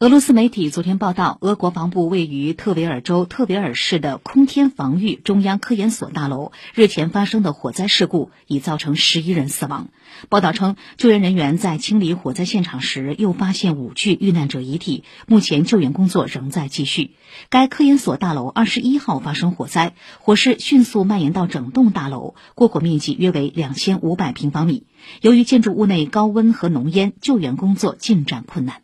俄罗斯媒体昨天报道，俄国防部位于特维尔州特维尔市的空天防御中央科研所大楼日前发生的火灾事故已造成十一人死亡。报道称，救援人员在清理火灾现场时又发现五具遇难者遗体，目前救援工作仍在继续。该科研所大楼二十一号发生火灾，火势迅速蔓延到整栋大楼，过火面积约为两千五百平方米。由于建筑物内高温和浓烟，救援工作进展困难。